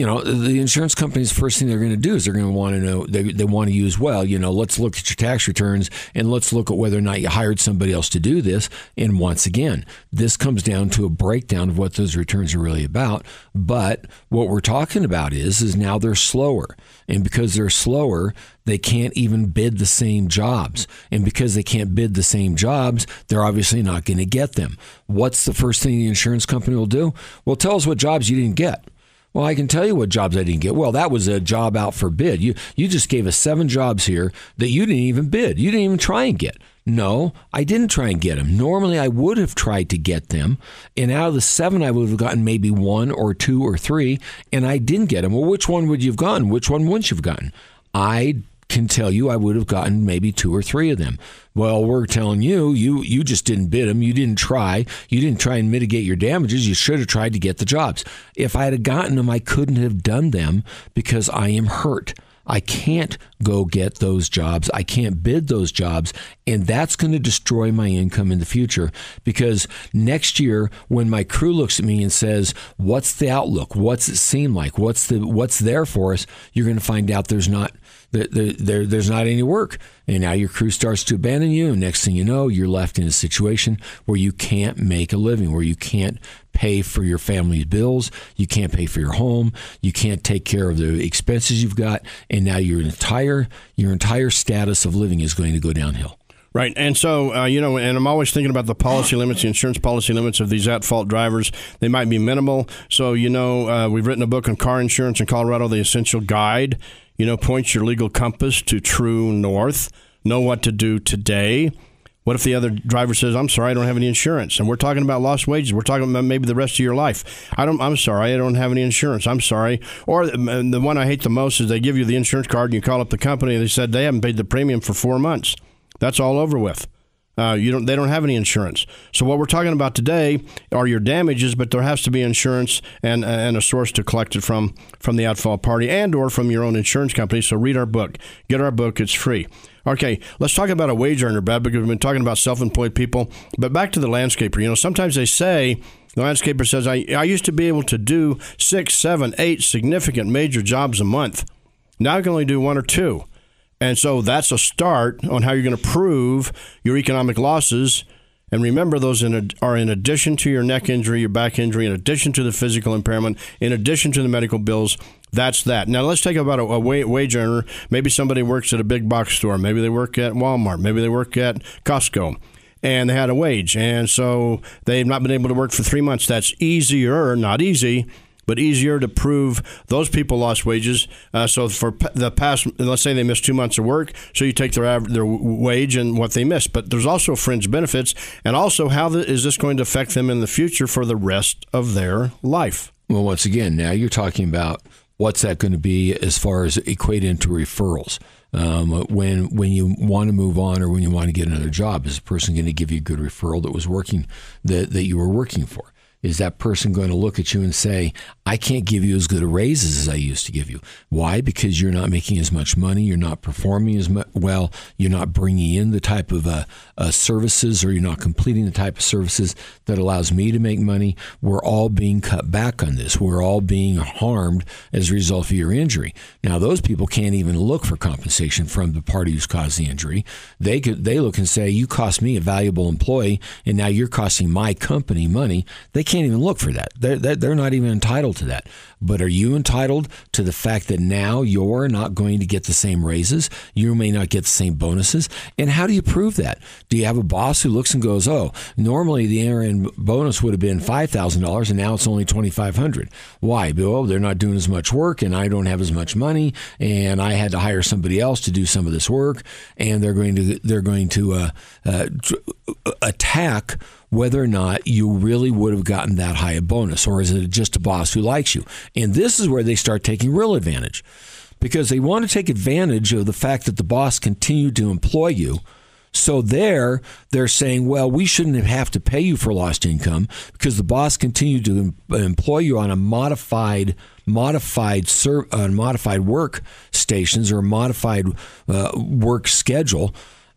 you know, the insurance company's first thing they're going to do is they're going to want to know, they, they want to use, well, you know, let's look at your tax returns and let's look at whether or not you hired somebody else to do this. And once again, this comes down to a breakdown of what those returns are really about. But what we're talking about is, is now they're slower. And because they're slower, they can't even bid the same jobs. And because they can't bid the same jobs, they're obviously not going to get them. What's the first thing the insurance company will do? Well, tell us what jobs you didn't get. Well, I can tell you what jobs I didn't get. Well, that was a job out for bid. You you just gave us seven jobs here that you didn't even bid. You didn't even try and get. No, I didn't try and get them. Normally, I would have tried to get them, and out of the seven, I would have gotten maybe one or two or three, and I didn't get them. Well, which one would you have gotten? Which one wouldn't you have gotten? I can tell you I would have gotten maybe two or three of them. Well, we're telling you, you you just didn't bid them. You didn't try. You didn't try and mitigate your damages. You should have tried to get the jobs. If I had gotten them, I couldn't have done them because I am hurt. I can't go get those jobs. I can't bid those jobs. And that's going to destroy my income in the future because next year, when my crew looks at me and says, What's the outlook? What's it seem like? What's the what's there for us? You're going to find out there's not there, there, there's not any work. And now your crew starts to abandon you. And next thing you know, you're left in a situation where you can't make a living, where you can't pay for your family's bills, you can't pay for your home, you can't take care of the expenses you've got, and now your entire your entire status of living is going to go downhill. Right. And so, uh, you know, and I'm always thinking about the policy limits, the insurance policy limits of these at fault drivers. They might be minimal. So, you know, uh, we've written a book on car insurance in Colorado, The Essential Guide. You know, point your legal compass to true north. Know what to do today. What if the other driver says, "I'm sorry, I don't have any insurance," and we're talking about lost wages? We're talking about maybe the rest of your life. I don't. I'm sorry, I don't have any insurance. I'm sorry. Or the one I hate the most is they give you the insurance card and you call up the company and they said they haven't paid the premium for four months. That's all over with. Uh, you don't. They don't have any insurance. So what we're talking about today are your damages, but there has to be insurance and and a source to collect it from from the at fault party and or from your own insurance company. So read our book. Get our book. It's free. Okay, let's talk about a wage earner, Brad, because we've been talking about self-employed people. But back to the landscaper. You know, sometimes they say the landscaper says, "I I used to be able to do six, seven, eight significant major jobs a month. Now I can only do one or two. And so that's a start on how you're going to prove your economic losses. And remember, those in a, are in addition to your neck injury, your back injury, in addition to the physical impairment, in addition to the medical bills. That's that. Now let's take about a, a wage earner. Maybe somebody works at a big box store. Maybe they work at Walmart. Maybe they work at Costco and they had a wage. And so they've not been able to work for three months. That's easier, not easy, but easier to prove those people lost wages. Uh, so for the past, let's say they missed two months of work, so you take their average, their wage and what they missed. But there's also fringe benefits, and also how the, is this going to affect them in the future for the rest of their life? Well, once again, now you're talking about what's that going to be as far as equate into referrals. Um, when when you want to move on or when you want to get another job, is a person going to give you a good referral that was working that that you were working for? Is that person going to look at you and say, I can't give you as good a raises as I used to give you? Why? Because you're not making as much money, you're not performing as well, you're not bringing in the type of uh, uh, services or you're not completing the type of services that allows me to make money. We're all being cut back on this. We're all being harmed as a result of your injury. Now, those people can't even look for compensation from the party who's caused the injury. They could they look and say, "You cost me a valuable employee, and now you're costing my company money." They can't even look for that. They're, they're not even entitled to that. But are you entitled to the fact that now you're not going to get the same raises? You may not get the same bonuses. And how do you prove that? Do you have a boss who looks and goes, "Oh, normally the year-end bonus would have been five thousand dollars, and now it's only twenty-five hundred. Why? Well, they're not doing as much work, and I don't have as much money, and I had to hire somebody else to do some of this work, and they're going to they're going to uh, uh, attack." Whether or not you really would have gotten that high a bonus, or is it just a boss who likes you? And this is where they start taking real advantage because they want to take advantage of the fact that the boss continued to employ you. So there, they're saying, well, we shouldn't have to pay you for lost income because the boss continued to employ you on a modified, modified, uh, modified work stations or a modified uh, work schedule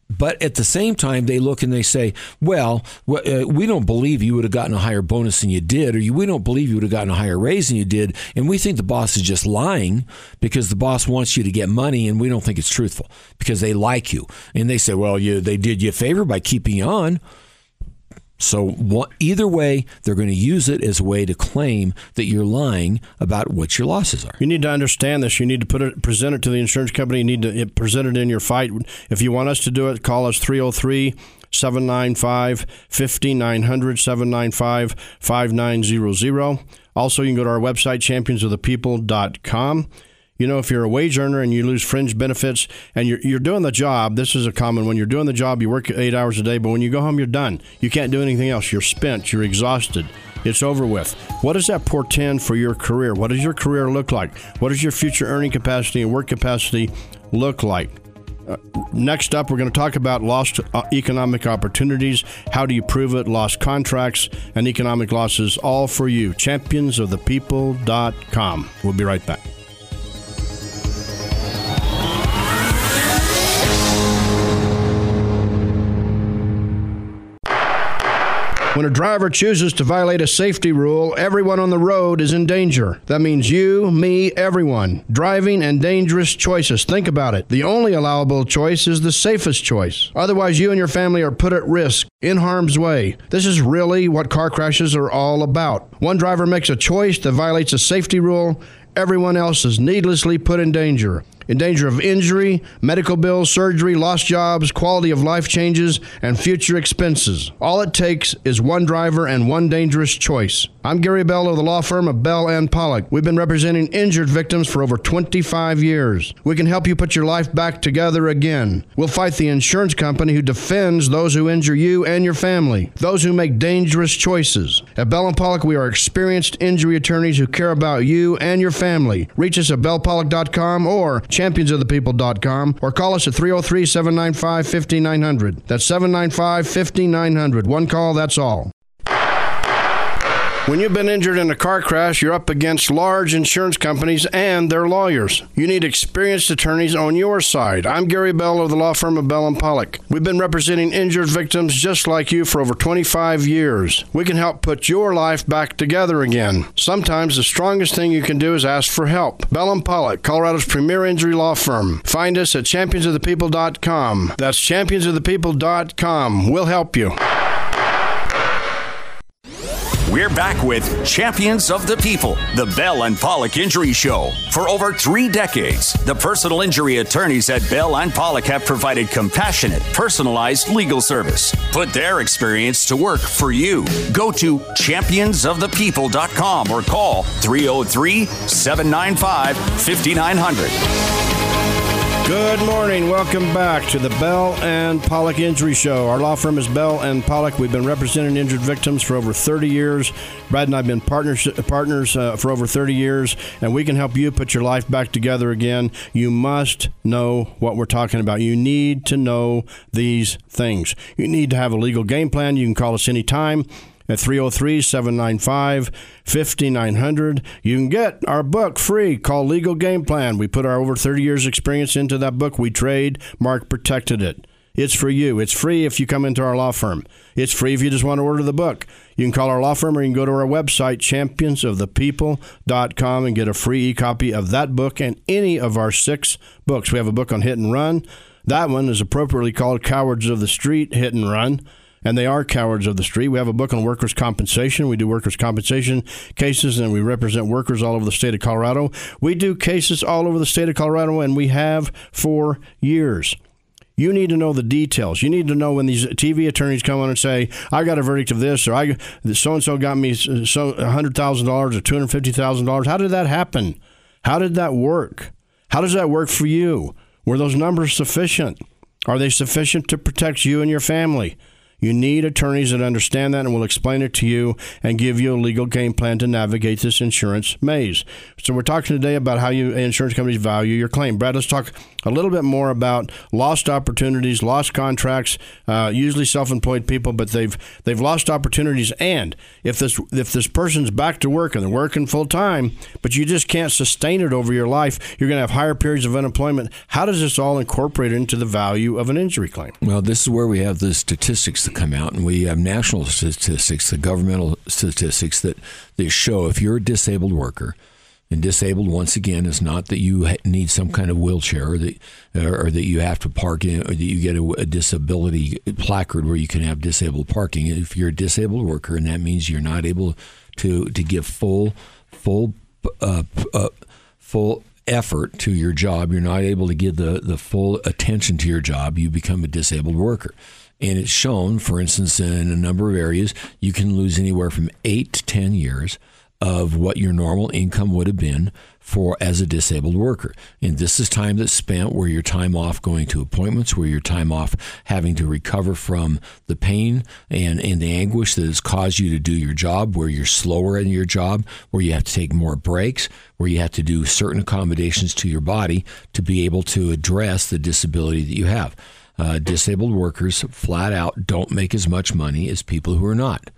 but at the same time, they look and they say, well, uh, we don't believe you would have gotten a higher bonus than you did, or we don't believe you would have gotten a higher raise than you did. And we think the boss is just lying because the boss wants you to get money, and we don't think it's truthful because they like you. And they say, well, you, they did you a favor by keeping you on. So what, either way, they're going to use it as a way to claim that you're lying about what your losses are. You need to understand this. You need to put it, present it to the insurance company. You need to present it in your fight. If you want us to do it, call us 303 795 5900 795 5900. Also, you can go to our website, championsofthepeople.com you know, if you're a wage earner and you lose fringe benefits and you're, you're doing the job, this is a common when you're doing the job, you work eight hours a day, but when you go home, you're done. You can't do anything else. You're spent, you're exhausted. It's over with. What does that portend for your career? What does your career look like? What does your future earning capacity and work capacity look like? Uh, next up, we're going to talk about lost uh, economic opportunities. How do you prove it? Lost contracts and economic losses, all for you. Championsofthepeople.com. We'll be right back. When a driver chooses to violate a safety rule, everyone on the road is in danger. That means you, me, everyone. Driving and dangerous choices. Think about it. The only allowable choice is the safest choice. Otherwise, you and your family are put at risk, in harm's way. This is really what car crashes are all about. One driver makes a choice that violates a safety rule, everyone else is needlessly put in danger in danger of injury, medical bills, surgery, lost jobs, quality of life changes, and future expenses. All it takes is one driver and one dangerous choice. I'm Gary Bell of the law firm of Bell and Pollock. We've been representing injured victims for over 25 years. We can help you put your life back together again. We'll fight the insurance company who defends those who injure you and your family, those who make dangerous choices. At Bell and Pollock, we are experienced injury attorneys who care about you and your family. Reach us at bellpollock.com or championsofthepeople.com or call us at 303 795 5900. That's 795 5900. One call, that's all. When you've been injured in a car crash, you're up against large insurance companies and their lawyers. You need experienced attorneys on your side. I'm Gary Bell of the law firm of Bell and Pollock. We've been representing injured victims just like you for over 25 years. We can help put your life back together again. Sometimes the strongest thing you can do is ask for help. Bell and Pollock, Colorado's premier injury law firm. Find us at championsofthepeople.com. That's championsofthepeople.com. We'll help you. We're back with Champions of the People, the Bell and Pollock Injury Show. For over three decades, the personal injury attorneys at Bell and Pollock have provided compassionate, personalized legal service. Put their experience to work for you. Go to championsofthepeople.com or call 303 795 5900. Good morning. Welcome back to the Bell and Pollock Injury Show. Our law firm is Bell and Pollock. We've been representing injured victims for over 30 years. Brad and I have been partners partners uh, for over 30 years, and we can help you put your life back together again. You must know what we're talking about. You need to know these things. You need to have a legal game plan. You can call us anytime at 303 795 5900. You can get our book free called Legal Game Plan. We put our over 30 years' experience into that book. We trade, Mark protected it. It's for you. It's free if you come into our law firm. It's free if you just want to order the book. You can call our law firm or you can go to our website, championsofthepeople.com, and get a free e copy of that book and any of our six books. We have a book on hit and run. That one is appropriately called Cowards of the Street Hit and Run and they are cowards of the street. We have a book on workers' compensation. We do workers' compensation cases, and we represent workers all over the state of Colorado. We do cases all over the state of Colorado, and we have for years. You need to know the details. You need to know when these TV attorneys come on and say, "I got a verdict of this," or "I so and so got me so hundred thousand dollars or two hundred fifty thousand dollars." How did that happen? How did that work? How does that work for you? Were those numbers sufficient? Are they sufficient to protect you and your family? You need attorneys that understand that and will explain it to you and give you a legal game plan to navigate this insurance maze. So we're talking today about how you insurance companies value your claim. Brad, let's talk a little bit more about lost opportunities, lost contracts. Uh, usually self-employed people, but they've they've lost opportunities. And if this if this person's back to work and they're working full time, but you just can't sustain it over your life, you're going to have higher periods of unemployment. How does this all incorporate into the value of an injury claim? Well, this is where we have the statistics that come out, and we have national statistics, the governmental statistics that, that show if you're a disabled worker, and disabled once again is not that you need some kind of wheelchair or that, or that you have to park in or that you get a, a, disability placard where you can have disabled parking. If you're a disabled worker, and that means you're not able to to give full full uh, uh, full effort to your job, you're not able to give the, the full attention to your job, you become a disabled worker. And it's shown, for instance, in a number of areas, you can lose anywhere from eight to 10 years of what your normal income would have been for as a disabled worker. And this is time that's spent where your time off going to appointments, where your time off having to recover from the pain and, and the anguish that has caused you to do your job, where you're slower in your job, where you have to take more breaks, where you have to do certain accommodations to your body to be able to address the disability that you have. Uh, disabled workers flat out don't make as much money as people who are not.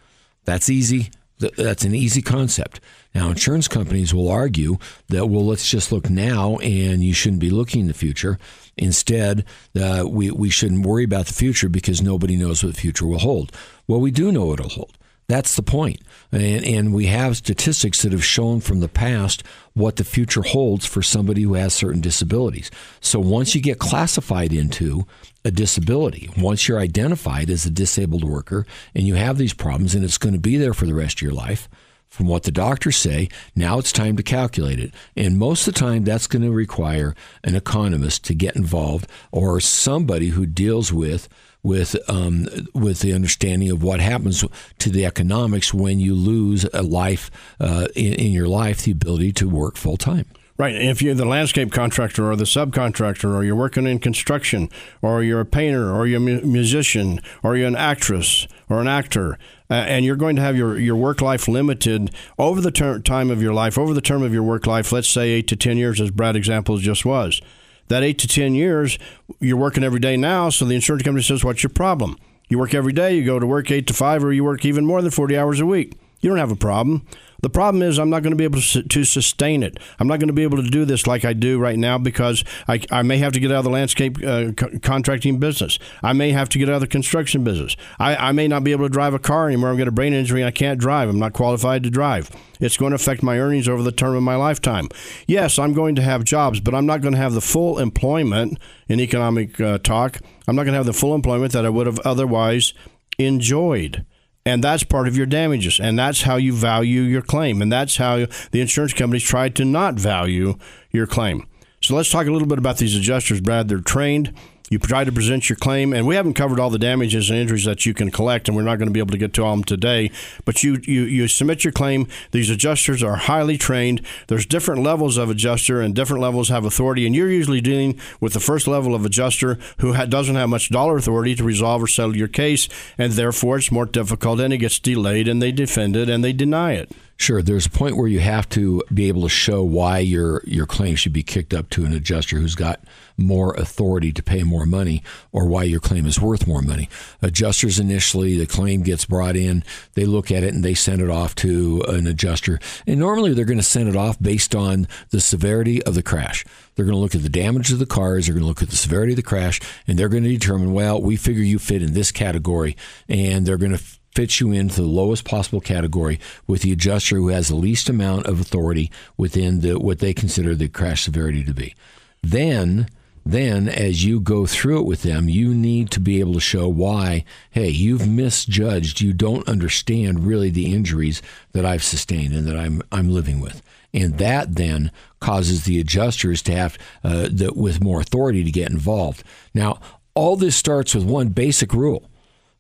That's easy. That's an easy concept. Now, insurance companies will argue that, well, let's just look now and you shouldn't be looking in the future. Instead, uh, we, we shouldn't worry about the future because nobody knows what the future will hold. Well, we do know what it'll hold. That's the point. And, and we have statistics that have shown from the past what the future holds for somebody who has certain disabilities. So once you get classified into a disability, once you're identified as a disabled worker and you have these problems and it's going to be there for the rest of your life, from what the doctors say, now it's time to calculate it. And most of the time, that's going to require an economist to get involved or somebody who deals with with um, with the understanding of what happens to the economics when you lose a life uh, in, in your life, the ability to work full time. Right. If you're the landscape contractor or the subcontractor, or you're working in construction, or you're a painter, or you're a musician, or you're an actress or an actor, uh, and you're going to have your, your work life limited over the ter- time of your life, over the term of your work life, let's say eight to 10 years, as Brad examples just was. That eight to 10 years, you're working every day now, so the insurance company says, What's your problem? You work every day, you go to work eight to five, or you work even more than 40 hours a week. You don't have a problem. The problem is, I'm not going to be able to, sustain it. I'm not going to be able to do this like I do right now because I, I may have to get out of the landscape uh, co- contracting business. I may have to get out of the construction business. I, I may not be able to drive a car anymore. I'm getting a brain injury and I can't drive. I'm not qualified to drive. It's going to affect my earnings over the term of my lifetime. Yes, I'm going to have jobs, but I'm not going to have the full employment in economic uh, talk. I'm not going to have the full employment that I would have otherwise enjoyed. And that's part of your damages. And that's how you value your claim. And that's how the insurance companies try to not value your claim. So let's talk a little bit about these adjusters, Brad. They're trained you try to present your claim, and we haven't covered all the damages and injuries that you can collect, and we're not going to be able to get to all them today. But you, you, you submit your claim. These adjusters are highly trained. There's different levels of adjuster, and different levels have authority. And you're usually dealing with the first level of adjuster who ha- doesn't have much dollar authority to resolve or settle your case, and therefore it's more difficult, and it gets delayed, and they defend it, and they deny it. Sure. There's a point where you have to be able to show why your your claim should be kicked up to an adjuster who's got more authority to pay more money, or why your claim is worth more money. Adjusters initially, the claim gets brought in, they look at it and they send it off to an adjuster. And normally they're going to send it off based on the severity of the crash. They're going to look at the damage to the cars, they're going to look at the severity of the crash, and they're going to determine, well, we figure you fit in this category, and they're going to fits you into the lowest possible category with the adjuster who has the least amount of authority within the what they consider the crash severity to be. Then then as you go through it with them, you need to be able to show why, hey, you've misjudged, you don't understand really the injuries that I've sustained and that I'm I'm living with. And that then causes the adjusters to have uh, the, with more authority to get involved. Now, all this starts with one basic rule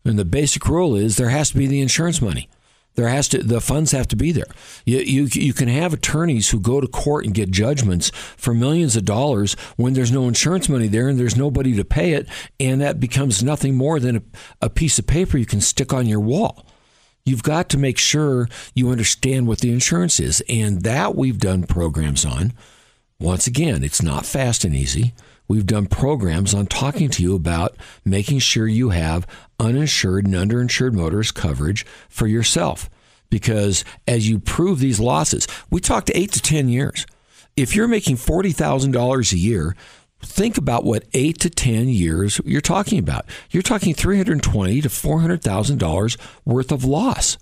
and the basic rule is there has to be the insurance money. There has to the funds have to be there. You, you you can have attorneys who go to court and get judgments for millions of dollars when there's no insurance money there and there's nobody to pay it, and that becomes nothing more than a, a piece of paper you can stick on your wall. You've got to make sure you understand what the insurance is, and that we've done programs on. Once again, it's not fast and easy we've done programs on talking to you about making sure you have uninsured and underinsured motorist coverage for yourself. Because as you prove these losses, we talked eight to 10 years. If you're making $40,000 a year, think about what eight to 10 years you're talking about. You're talking $320 to $400,000 worth of loss.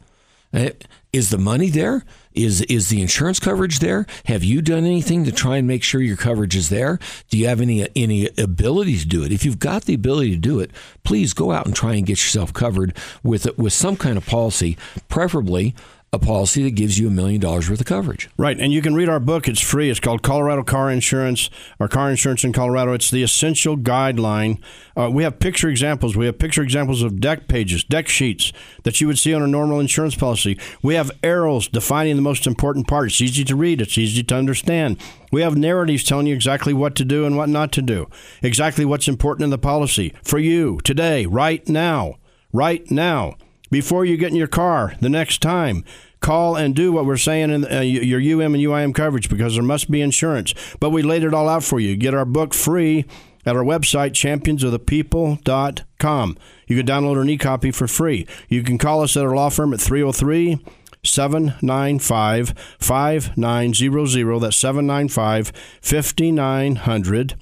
Eh, is the money there? Is is the insurance coverage there? Have you done anything to try and make sure your coverage is there? Do you have any any ability to do it? If you've got the ability to do it, please go out and try and get yourself covered with with some kind of policy, preferably a policy that gives you a million dollars worth of coverage. Right, and you can read our book. It's free. It's called Colorado Car Insurance or Car Insurance in Colorado. It's the essential guideline. Uh, we have picture examples. We have picture examples of deck pages, deck sheets that you would see on a normal insurance policy. We have arrows defining the most important part. It's easy to read. It's easy to understand. We have narratives telling you exactly what to do and what not to do, exactly what's important in the policy for you today, right now, right now before you get in your car the next time. Call and do what we're saying in uh, your UM and UIM coverage because there must be insurance. But we laid it all out for you. Get our book free at our website, championsofthepeople.com. You can download an e copy for free. You can call us at our law firm at 303 795 5900. That's 795 5900.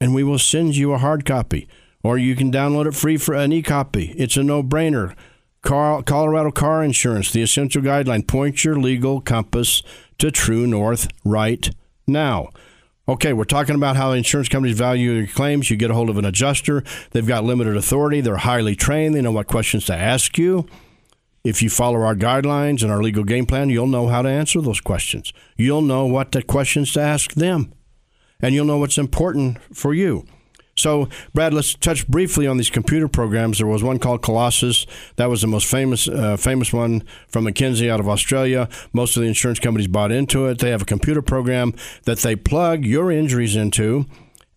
And we will send you a hard copy. Or you can download it free for an e copy. It's a no brainer Colorado Car Insurance, the essential guideline. Point your legal compass to true north right now. Okay, we're talking about how insurance companies value your claims. You get a hold of an adjuster. They've got limited authority. They're highly trained. They know what questions to ask you. If you follow our guidelines and our legal game plan, you'll know how to answer those questions. You'll know what questions to ask them, and you'll know what's important for you. So, Brad, let's touch briefly on these computer programs. There was one called Colossus. That was the most famous uh, famous one from McKinsey out of Australia. Most of the insurance companies bought into it. They have a computer program that they plug your injuries into.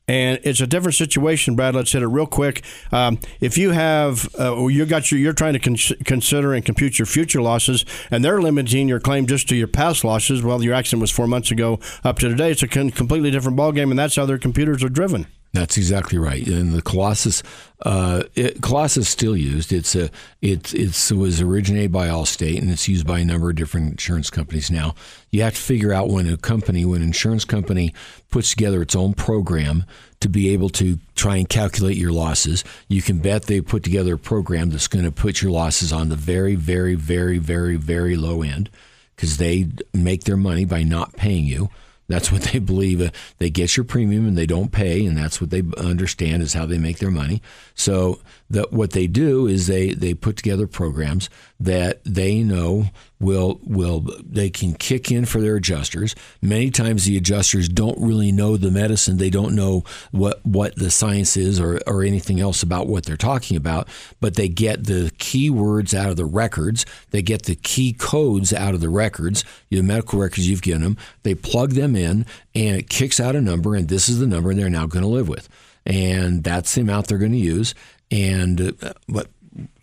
And it's a different situation, Brad. Let's hit it real quick. Um, if you have, uh, you got your, you're trying to con- consider and compute your future losses, and they're limiting your claim just to your past losses. Well, your accident was four months ago up to today. It's a con- completely different ballgame, and that's how their computers are driven. That's exactly right. And the Colossus, uh, it, Colossus still used. It's a it it's it was originated by Allstate and it's used by a number of different insurance companies now. You have to figure out when a company, when an insurance company puts together its own program to be able to try and calculate your losses. You can bet they put together a program that's going to put your losses on the very, very, very, very, very low end because they make their money by not paying you. That's what they believe. Uh, they get your premium and they don't pay, and that's what they understand is how they make their money. So that what they do is they they put together programs that they know will will they can kick in for their adjusters. Many times the adjusters don't really know the medicine. They don't know what what the science is or, or anything else about what they're talking about, but they get the keywords out of the records. They get the key codes out of the records, the medical records you've given them. They plug them in and it kicks out a number and this is the number they're now going to live with. And that's the amount they're going to use. And uh, what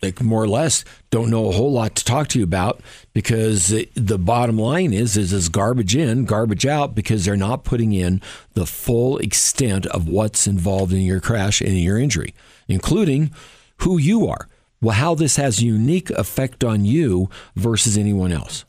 they more or less don't know a whole lot to talk to you about because the bottom line is is is garbage in, garbage out because they're not putting in the full extent of what's involved in your crash and your injury, including who you are. Well, how this has unique effect on you versus anyone else.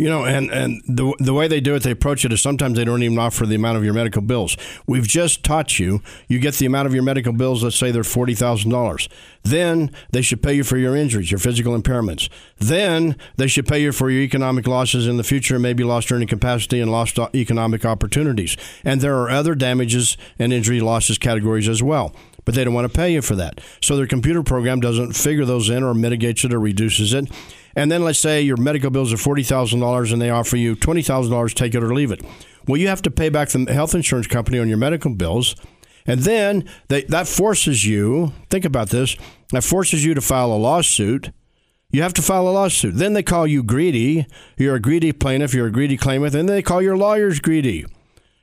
You know, and, and the, the way they do it, they approach it is sometimes they don't even offer the amount of your medical bills. We've just taught you, you get the amount of your medical bills, let's say they're $40,000. Then they should pay you for your injuries, your physical impairments. Then they should pay you for your economic losses in the future, maybe lost earning capacity and lost uh, economic opportunities. And there are other damages and injury losses categories as well but they don't want to pay you for that. So their computer program doesn't figure those in or mitigates it or reduces it. And then let's say your medical bills are $40,000 and they offer you $20,000, take it or leave it. Well, you have to pay back the health insurance company on your medical bills. And then they, that forces you, think about this, that forces you to file a lawsuit. You have to file a lawsuit. Then they call you greedy. You're a greedy plaintiff, you're a greedy claimant, and they call your lawyers greedy.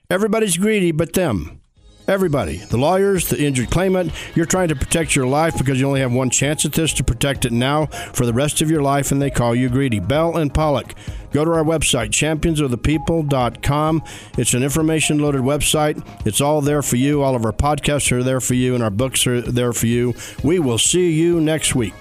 Everybody's greedy but them. Everybody, the lawyers, the injured claimant, you're trying to protect your life because you only have one chance at this to protect it now for the rest of your life, and they call you greedy. Bell and Pollock. Go to our website, championsofthepeople.com. It's an information loaded website. It's all there for you. All of our podcasts are there for you, and our books are there for you. We will see you next week.